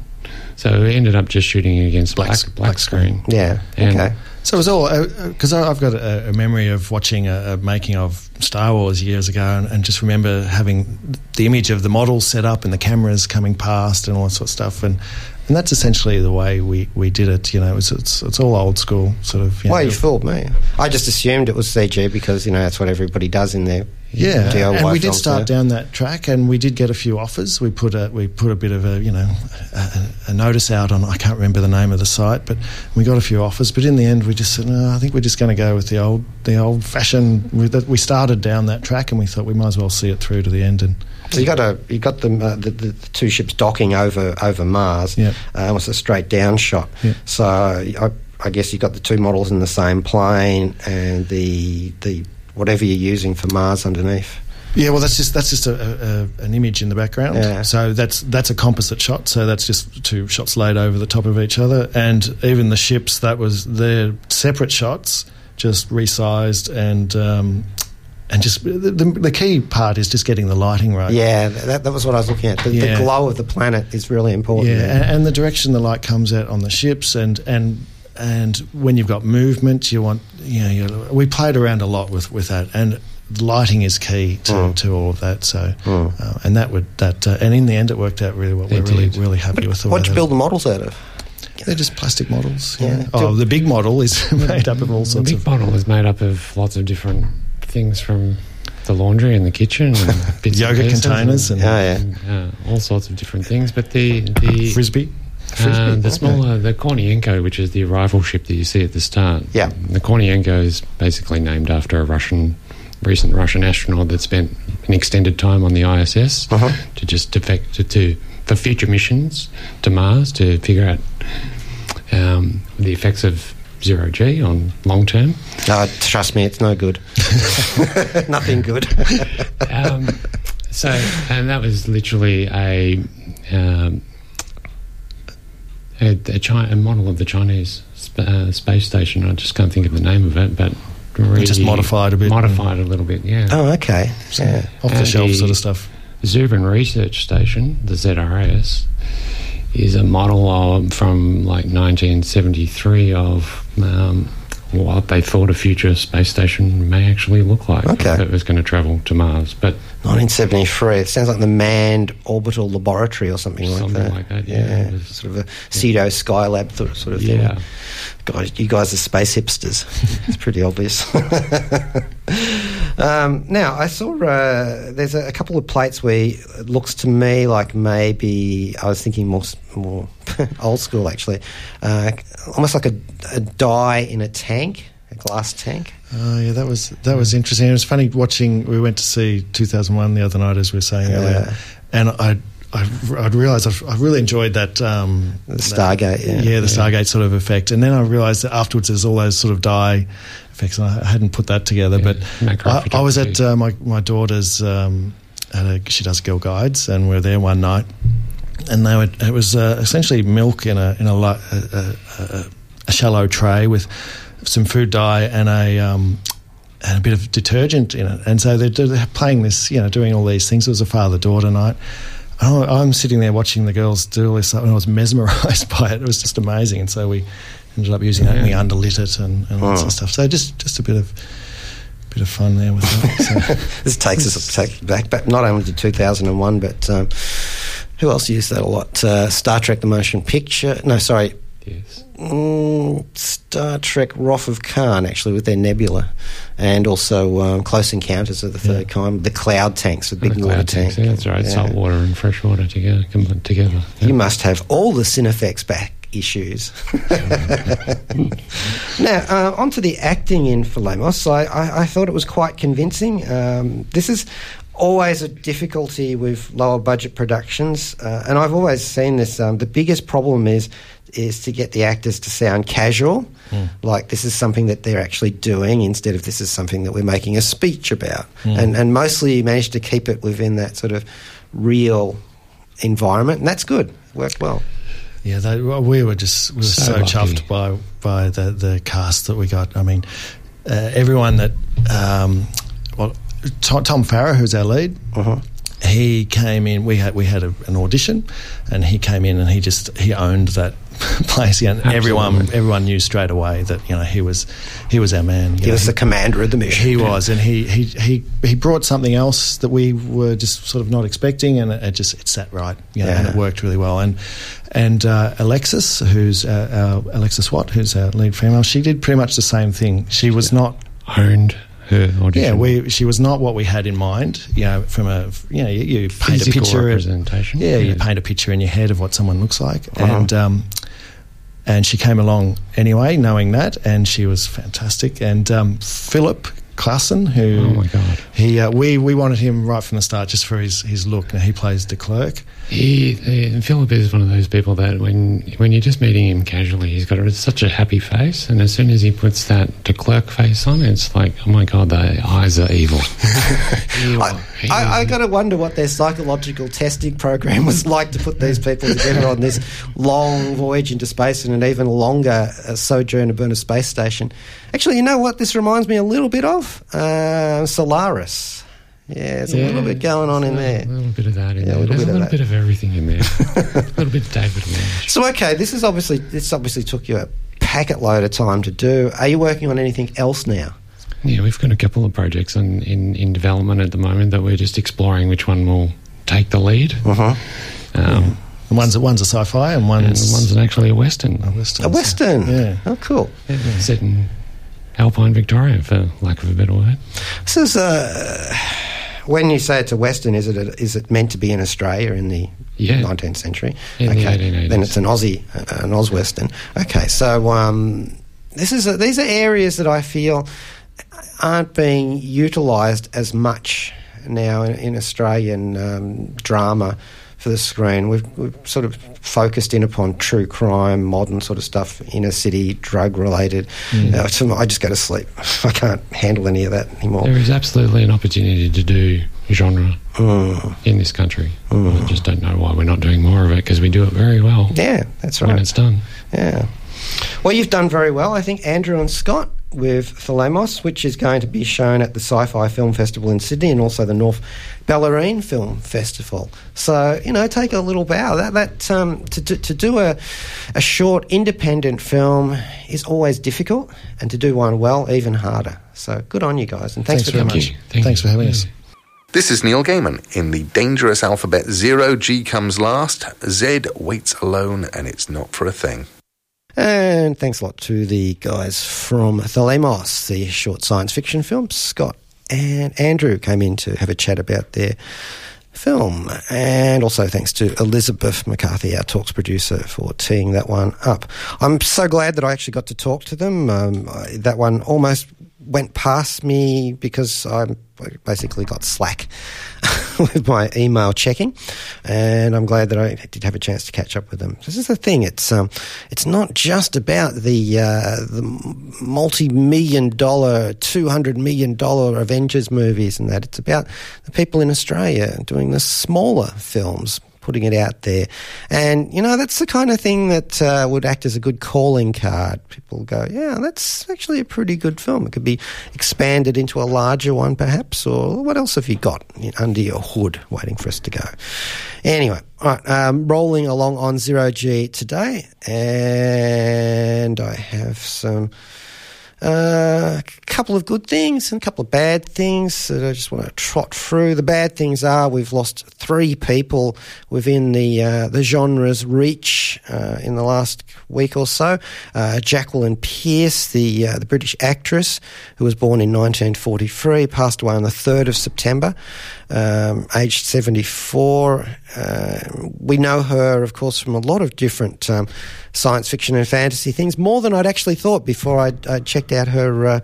Speaker 4: So we ended up just shooting against
Speaker 3: Black
Speaker 4: black, black,
Speaker 3: screen.
Speaker 2: Yeah.
Speaker 4: And-
Speaker 2: okay.
Speaker 3: So it was all uh, uh, because I've got a, a memory of watching a, a making of Star Wars years ago, and, and just remember having the image of the models set up and the cameras coming past and all that sort of stuff, and and that's essentially the way we, we did it. You know, it's it's, it's all old school sort of. You
Speaker 2: Well,
Speaker 3: know,
Speaker 2: you fooled me. I just assumed it was CG because you know that's what everybody does in their
Speaker 3: Yeah,
Speaker 2: DIY
Speaker 3: and we did start down that track, and we did get a few offers. We put a we put a bit of a you know a, a notice out on I can't remember the name of the site, but we got a few offers. But in the end, we just said no. I think we're just going to go with the old the old fashioned. We, we started down that track, and we thought we might as well see it through to the end. And
Speaker 2: So you got a you got the, uh, the, the the two ships docking over over Mars.
Speaker 3: Yeah.
Speaker 2: Uh, it was a straight down shot.
Speaker 3: Yeah.
Speaker 2: So I, I guess you got the two models in the same plane and the the whatever you're using for Mars underneath.
Speaker 3: yeah, well, that's just that's just a, a, a, an image in the background.
Speaker 2: Yeah.
Speaker 3: So that's that's a composite shot. So that's just two shots laid over the top of each other, and even the ships that was their separate shots, just resized and. Um, and just the, the, the key part is just getting the lighting right.
Speaker 2: Yeah, that, that was what I was looking at. The,
Speaker 3: Yeah.
Speaker 2: the glow of the planet is really important.
Speaker 3: Yeah, and, and the direction the light comes out on the ships, and and and when you've got movement, you want you know you, we played around a lot with with that, and lighting is key to,
Speaker 2: Mm.
Speaker 3: to all of that. So,
Speaker 2: Mm.
Speaker 3: uh, and that would that, uh, and in the end, it worked out really well. We're
Speaker 4: It
Speaker 3: really really happy with the way
Speaker 2: What'd you build the models out of?
Speaker 3: They're just plastic models.
Speaker 2: Yeah.
Speaker 3: Yeah. Oh, the big model is made up of all sorts. Of.
Speaker 4: The
Speaker 3: sorts
Speaker 4: big
Speaker 3: of.
Speaker 4: bottle is made up of lots of different things from the laundry and the kitchen and bits and
Speaker 3: Yogurt containers and-
Speaker 2: Oh, yeah.
Speaker 4: and, uh, all sorts of different things. But the the
Speaker 3: Frisbee.
Speaker 4: Uh, the
Speaker 2: okay.
Speaker 4: smaller, the Kornienko, which is the arrival ship that you see at the start.
Speaker 2: Yeah.
Speaker 4: The Kornienko is basically named after a Russian, recent Russian astronaut that spent an extended time on the ISS
Speaker 2: Uh-huh.
Speaker 4: to just defect to, to for future missions to Mars to figure out um, the effects of zero G on long term.
Speaker 2: No, trust me, it's no good. Nothing good.
Speaker 4: um, so, and that was literally a um, a, a, Chi- a model of the Chinese sp- uh, space station. I just can't think of the name of it, but really
Speaker 3: Just modified a bit.
Speaker 4: Modified a little bit, yeah.
Speaker 2: oh, okay. Yeah.
Speaker 3: Off the
Speaker 4: And
Speaker 3: shelf
Speaker 4: the-
Speaker 3: sort of stuff.
Speaker 4: Zubrin Research Station, the ZRS, is a model of, from like 1973 of um, what they thought a future space station may actually look like
Speaker 2: Okay.
Speaker 4: if it was going to travel to Mars. But
Speaker 2: 1973. It sounds like the manned orbital laboratory or something, like
Speaker 4: Something
Speaker 2: that.
Speaker 4: like that, yeah. Was-
Speaker 2: sort of a pseudo Skylab th- sort of thing.
Speaker 4: Yeah.
Speaker 2: Guys, you guys are space hipsters. it's pretty obvious. um, now, I saw uh, there's a, a couple of plates where it looks to me like maybe I was thinking more more old school actually, uh, almost like a, a die in a tank, a glass tank.
Speaker 3: Oh yeah, that was that was interesting. It was funny watching. We went to see 2001 the other night, as we were saying
Speaker 2: Yeah.
Speaker 3: earlier, and I. I, I realised I, I really enjoyed that um,
Speaker 2: The Stargate, yeah.
Speaker 3: the Stargate sort of effect, and then I realised that afterwards there's all those sort of dye effects, and I hadn't put that together.
Speaker 4: Yeah,
Speaker 3: but I, I was at uh, my my daughter's. Um, at a, she does girl guides, and we were there one night, and they were, it was uh, essentially milk in a in a, a, a, a, a shallow tray with some food dye and a um, and a bit of detergent in it. And so they're, they're playing this, you know, doing all these things. It was a father daughter night. And I- I'm sitting there watching the girls do all this stuff, and I was mesmerised by it. It was just amazing. And so we ended up using that, and we underlit it and, and lots
Speaker 2: Oh.
Speaker 3: of stuff. So just just a bit of bit of fun there with that. So.
Speaker 2: this takes us take back, back not only to 2001, but um, who else used that a lot? Uh, Star Trek: The Motion Picture. No, sorry,
Speaker 4: yes.
Speaker 2: Mm, Star Trek: Wrath of Khan, actually, with their nebula, and also um, Close Encounters of the Third Kind, the cloud tanks, the big
Speaker 4: The
Speaker 2: water
Speaker 4: cloud
Speaker 2: tank.
Speaker 4: tanks, Yeah, that's right.
Speaker 2: Yeah.
Speaker 4: Salt water and fresh water together. Together.
Speaker 2: You must have all the Cinefex back issues. now, uh, on to the acting in Thalamos. I, I, I thought it was quite convincing. Um, this is always a difficulty with lower budget productions, uh, and I've always seen this. Um, the biggest problem is is to get the actors to sound casual, like this is something that they're actually doing instead of this is something that we're making a speech about. And, and mostly you managed to keep it within that sort of real environment, and that's good. Worked well.
Speaker 3: Yeah, they, well, we were just we were
Speaker 4: So
Speaker 3: so, chuffed by by the the cast that we got. I mean, uh, everyone that um, well, Tom, Tom Farrow, who's our lead,
Speaker 2: Uh-huh.
Speaker 3: he came in. We had we had a, an audition, and he came in and he just he owned that place. And everyone
Speaker 4: Absolutely.
Speaker 3: everyone knew straight away that you know he was he was our man.
Speaker 2: He
Speaker 3: know,
Speaker 2: was
Speaker 3: he-
Speaker 2: the commander of the mission.
Speaker 3: he was, and he, he, he, he brought something else that we were just sort of not expecting, and it, it just it sat right, you know, and it worked really well. And and uh, Alexis, who's uh, our Alexis Watt, who's our lead female, she did pretty much the same thing. She was not,
Speaker 4: Owned her audition.
Speaker 3: yeah, we she was not what we had in mind. You know, from a you know you, you paint
Speaker 4: Physical
Speaker 3: a picture,
Speaker 4: representation.
Speaker 3: yeah, you paint a picture in your head of what someone looks like,
Speaker 2: Uh-huh.
Speaker 3: and. Um, and she came along anyway, knowing that, and she was fantastic. And um, Philip Klassen, who
Speaker 4: Oh my God.
Speaker 3: he uh, we we wanted him right from the start just for his his look. Now he plays de Klerk.
Speaker 4: He, he, Philip is one of those people that when when you're just meeting him casually, he's got a, such a happy face, and as soon as he puts that de Klerk face on, it's like, oh my god, the eyes are evil. Evil.
Speaker 2: I, I, I got to wonder what their psychological testing program was like to put these people together on this long voyage into space and an even longer uh, sojourn aboard a space station. Actually, you know what this reminds me a little bit of? Uh, Solaris. Yeah, there's a little bit going on in there.
Speaker 4: A little bit of that in
Speaker 2: Yeah, a
Speaker 4: there.
Speaker 2: little
Speaker 4: There's
Speaker 2: bit
Speaker 4: a little
Speaker 2: that.
Speaker 4: bit of everything in there. a little bit of David Lynch.
Speaker 2: So, okay, this is obviously this obviously took you a packet load of time to do. Are you working on anything else now?
Speaker 4: Yeah, we've got a couple of projects in, in, in development at the moment that we're just exploring which one will take the lead.
Speaker 2: Uh-huh.
Speaker 4: Um,
Speaker 3: And one's a, one's a sci-fi and
Speaker 4: and
Speaker 3: one's,
Speaker 4: one's actually a western.
Speaker 3: a western.
Speaker 2: A western.
Speaker 3: Yeah.
Speaker 2: Oh, cool.
Speaker 4: set in Alpine Victoria, for lack of a better word.
Speaker 2: This is uh, when you say it's a western. Is it a, is it meant to be in Australia in the
Speaker 4: Yeah.
Speaker 2: 19th century?
Speaker 4: In the
Speaker 2: okay,
Speaker 4: 1880s.
Speaker 2: then it's an Aussie, uh, an Oz western. Okay, so um, this is a, these are areas that I feel aren't being utilised as much now in, in Australian um, drama for the screen. We've, we've sort of focused in upon true crime, modern sort of stuff, inner city, drug related. Mm. Uh, I just go to sleep. I can't handle any of that anymore.
Speaker 4: There is absolutely an opportunity to do genre mm. in this country. Mm. I just don't know why we're not doing more of it because we do it very well
Speaker 2: Yeah, that's right.
Speaker 4: when it's done.
Speaker 2: Yeah. Well, you've done very well, I think, Andrew and Scott with Thalamos, which is going to be shown at the Sci Fi Film Festival in Sydney and also the North Bellarine Film Festival. So, you know, take a little bow. That, that um, to, to, to do a, a short independent film is always difficult, and to do one well, even harder. So, good on you guys, and thanks,
Speaker 3: Thanks
Speaker 2: for
Speaker 3: very
Speaker 2: coming.
Speaker 3: much.
Speaker 4: you. Thank
Speaker 3: Thanks
Speaker 4: you.
Speaker 3: for having
Speaker 4: Yeah.
Speaker 3: us.
Speaker 5: This is Neil Gaiman. In the dangerous alphabet, zero G comes last. Z waits alone, and it's not for a thing.
Speaker 2: And thanks a lot to the guys from Thalamos, the short science fiction film. Scott and Andrew came in to have a chat about their film. And also thanks to Elizabeth McCarthy, our talks producer, for teeing that one up. I'm so glad that I actually got to talk to them. Um, that one almost went past me because I basically got slack with my email checking, and I'm glad that I did have a chance to catch up with them. This is the thing; it's um, it's not just about the uh, the multi-million dollar, two hundred million dollar Avengers movies and that. It's about the people in Australia doing the smaller films putting it out there. And, you know, that's the kind of thing that uh, would act as a good calling card. People go, yeah, that's actually a pretty good film. It could be expanded into a larger one, perhaps, or what else have you got under your hood waiting for us to go? Anyway, all right, um, rolling along on Zero G today, and I have some. A couple of good things and a couple of bad things that I just want to trot through. The bad things are we've lost three people within the uh, the genre's reach uh, in the last week or so. Uh, Jacqueline Pearce, the uh, the British actress who was born in 1943, passed away on the 3rd of September, um, aged 74. Uh, we know her, of course, from a lot of different um, science fiction and fantasy things, more than I'd actually thought before I'd checked out her. Uh,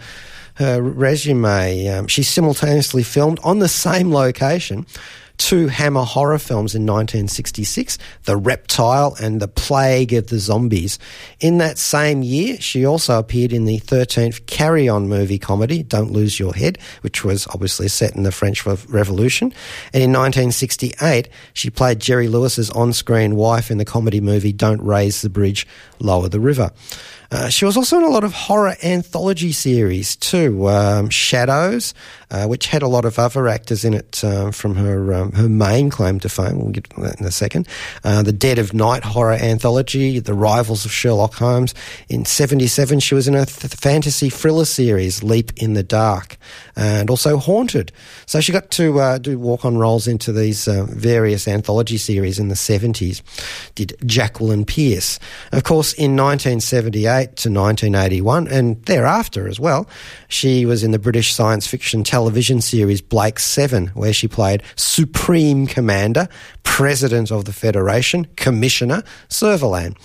Speaker 2: her resume. Um, she simultaneously filmed on the same location two Hammer horror films in 1966, The Reptile and The Plague of the Zombies. In that same year, she also appeared in the 13th Carry On movie comedy, Don't Lose Your Head, which was obviously set in the French Revolution. And in 1968, she played Jerry Lewis's on screen wife in the comedy movie Don't Raise the Bridge, Lower the River. Uh, she was also in a lot of horror anthology series too. Um, Shadows, uh, which had a lot of other actors in it um, from her um, her main claim to fame. We'll get to that in a second. Uh, the Dead of Night horror anthology, The Rivals of Sherlock Holmes. In '77, she was in a th- fantasy thriller series, Leap in the Dark, and also Haunted. So she got to uh, do walk on roles into these uh, various anthology series in the '70s. Did Jacqueline Pearce, of course, in 1978 to 1981, and thereafter as well, she was in the British science fiction television series Blake Seven, where she played Supreme Commander, President of the Federation, Commissioner Servalan.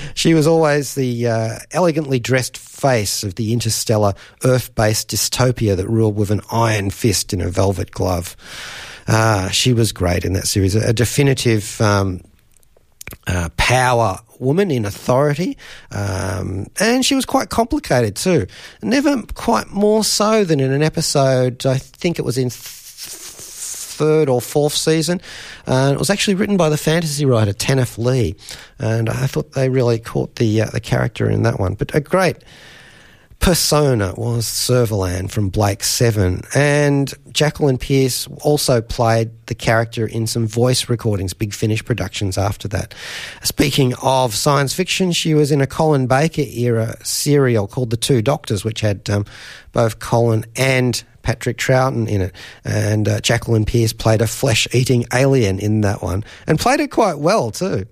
Speaker 2: she was always the uh, elegantly dressed face of the interstellar Earth based dystopia that ruled with an iron fist in a velvet glove. Uh, she was great in that series, a, definitive. Um, uh, power woman in authority, um, and she was quite complicated too. Never quite more so than in an episode. I think it was in. Th- third or fourth season. Uh, it was actually written by the fantasy writer Tanith Lee, and I thought they really caught the uh, the character in that one. But a great persona was Servalan from Blake Seven, and Jacqueline Pearce also played the character in some voice recordings, Big Finish productions after that. Speaking of science fiction, she was in a Colin Baker era serial called The Two Doctors, which had um, both Colin and Patrick Troughton in it, and uh, Jacqueline Pearce played a flesh-eating alien in that one, and played it quite well too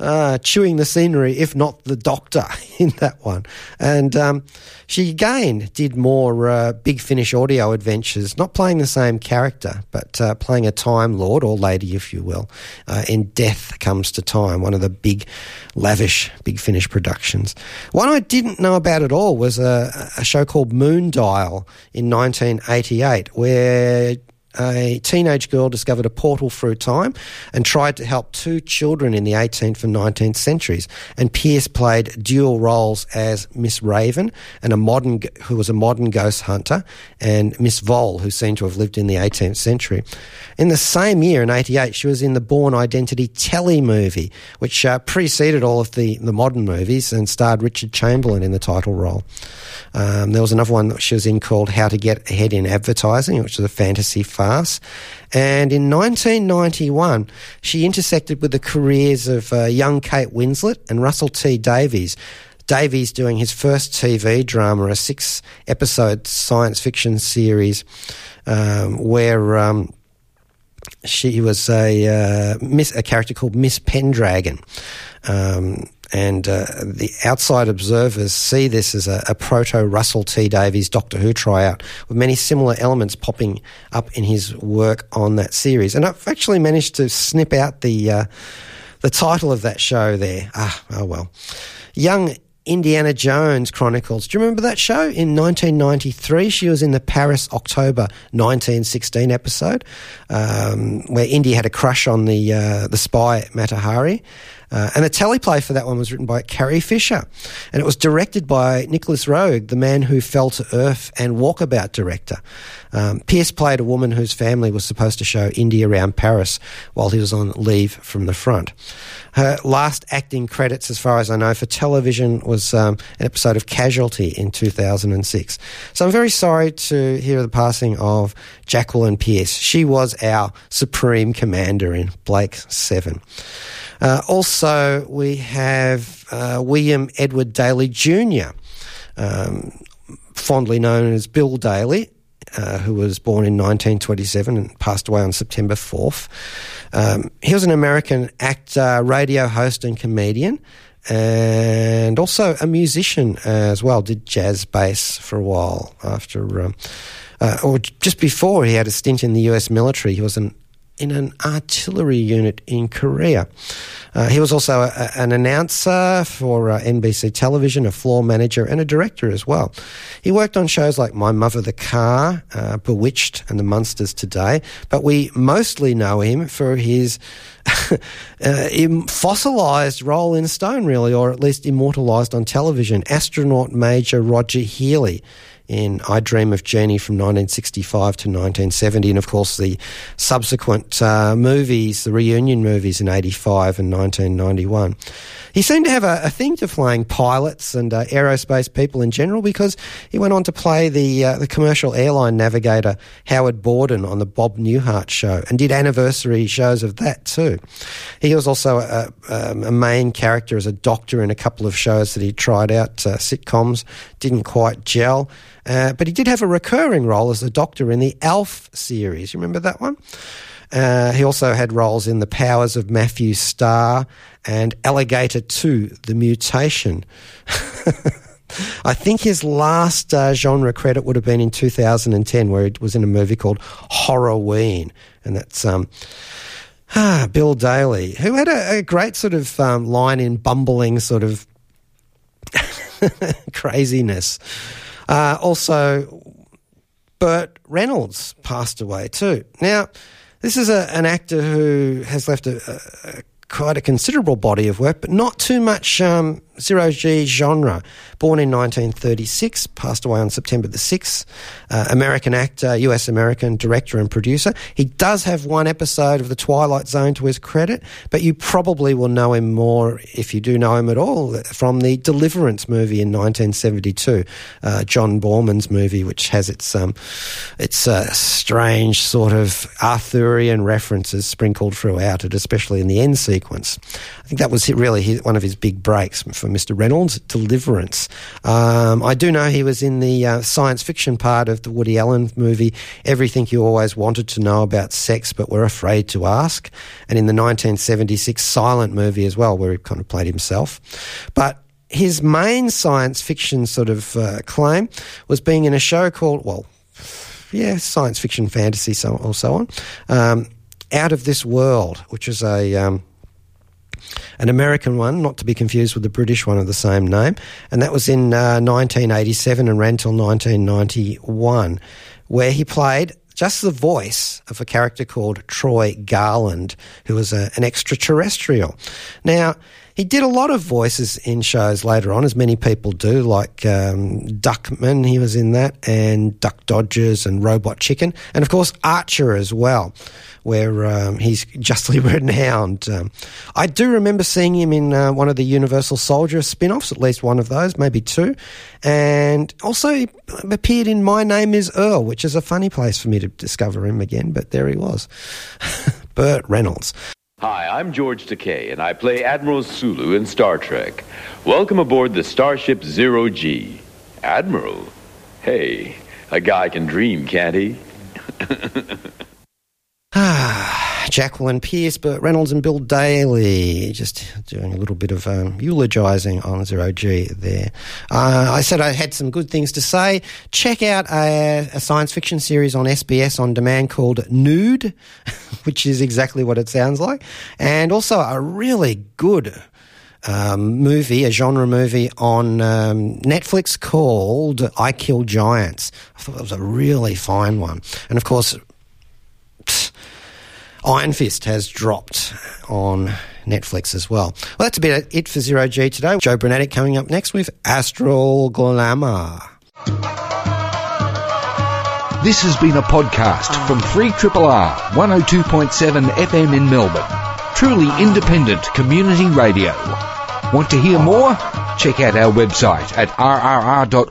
Speaker 2: uh, chewing the scenery, if not the doctor, in that one. And um, she again did more uh, Big Finish audio adventures, not playing the same character, but uh, playing a Time Lord, or Lady, if you will, uh, in Death Comes to Time, one of the big, lavish Big Finish productions. One I didn't know about at all was a, a show called Moondial in 1988, where a teenage girl discovered a portal through time and tried to help two children in the 18th and 19th centuries. And Pearce played dual roles as Miss Raven and a modern who was a modern ghost hunter, and Miss Vole, who seemed to have lived in the 18th century. In the same year, in 88, she was in the Bourne Identity telly movie, which uh, preceded all of the, the modern movies and starred Richard Chamberlain in the title role. Um, there was another one that she was in called How to Get Ahead in Advertising, which was a fantasy farce. And in 1991, she intersected with the careers of uh, young Kate Winslet and Russell T Davies. Davies doing his first TV drama, a six episode science fiction series um, where. Um, she was a uh, miss, a character called Miss Pendragon, um, and uh, the outside observers see this as a, a, proto Russell T Davies Doctor Who tryout, with many similar elements popping up in his work on that series. And I've actually managed to snip out the uh, the title of that show there. Ah, oh well. Young Indiana Jones Chronicles. Do you remember that show? In 1993, she was in the Paris October 1916 episode, um, where Indy had a crush on the uh, the spy Mata Hari. Uh, and the teleplay for that one was written by Carrie Fisher. And it was directed by Nicolas Roeg, the man who fell to earth and walkabout director. Um, Pearce played a woman whose family was supposed to show India around Paris while he was on leave from the front. Her last acting credits, as far as I know, for television was um, an episode of Casualty in 2006. So I'm very sorry to hear the passing of Jacqueline Pearce. She was our supreme commander in Blake 7. Uh, also, we have uh, William Edward Daily Jr., um, fondly known as Bill Daily, uh, who was born in 1927 and passed away on September 4th. Um, he was an American actor, radio host, and comedian, and also a musician as well. Did jazz bass for a while after, um, uh, or just before he had a stint in the US military. He was an in an artillery unit in Korea. Uh, he was also a, an announcer for uh, NBC television, a floor manager, and a director as well. He worked on shows like My Mother the Car, uh, Bewitched, and The Munsters Today, but we mostly know him for his uh, fossilized role in stone, really, or at least immortalized on television, astronaut Major Roger Healey in I Dream of Jeannie from 1965 to 1970, and of course the subsequent uh, movies, the reunion movies in 85 and 1991. He seemed to have a, a thing to flying pilots and uh, aerospace people in general because he went on to play the uh, the commercial airline navigator Howard Borden on the Bob Newhart show and did anniversary shows of that too. He was also a, um, a main character as a doctor in a couple of shows that he tried out, uh, sitcoms, didn't quite gel. Uh, but he did have a recurring role as a doctor in the Alf series. You remember that one? Uh, he also had roles in The Powers of Matthew Star and Alligator 2, The Mutation. I think his last uh, genre credit would have been in 2010, where he was in a movie called Horrorween. And that's um, ah, Bill Daily, who had a, a great sort of um, line in bumbling sort of craziness. Uh, also, Burt Reynolds passed away too. Now, this is a, an actor who has left a, a, quite a considerable body of work, but not too much um, zero G genre. Born in 1936, passed away on September the 6th. Uh, American actor, US American director and producer. He does have one episode of The Twilight Zone to his credit, but you probably will know him more, if you do know him at all, from the Deliverance movie in 1972, uh, John Boorman's movie, which has its um, its uh, strange sort of Arthurian references sprinkled throughout it, especially in the end sequence. I think that was really his, one of his big breaks for Mr. Reynolds, Deliverance. Um, I do know he was in the uh, science fiction part of the Woody Allen movie, Everything You Always Wanted to Know About Sex But Were Afraid to Ask, and in the 1976 silent movie as well, where he kind of played himself. But his main science fiction sort of uh, claim was being in a show called, well, yeah, science fiction, fantasy, so or so on. Um, Out of This World, which is a um, an American one, not to be confused with the British one of the same name, and that was in uh, 1987 and ran till 1991, where he played just the voice of a character called Troy Garland, who was a, an extraterrestrial. Now, he did a lot of voices in shows later on, as many people do, like um, Duckman, he was in that, and Duck Dodgers and Robot Chicken, and of course Archer as well where um, he's justly renowned. Um, I do remember seeing him in uh, one of the Universal Soldier spin offs, at least one of those, maybe two. And also he appeared in My Name is Earl, which is a funny place for me to discover him again, but there he was. Burt Reynolds.
Speaker 6: Hi, I'm George Takei, and I play Admiral Sulu in Star Trek. Welcome aboard the Starship Zero G. Admiral? Hey, a guy can dream, can't he?
Speaker 2: Ah, Jacqueline Pearce, Burt Reynolds, and Bill Daily. Just doing a little bit of um, eulogising on Zero G there. Uh, I said I had some good things to say. Check out a, a, science fiction series on SBS on demand called Nude, which is exactly what it sounds like, and also a really good. Um, movie, a genre movie on um, Netflix called I Kill Giants. I thought that was a really fine one. And of course, Iron Fist has dropped on Netflix as well. Well, that's a about it for Zero G today. Joe Brunatic coming up next with Astral Glamour.
Speaker 7: This has been a podcast from 3RRR 102.7 FM in Melbourne. Truly independent community radio. Want to hear more? Check out our website at rrr.org.au.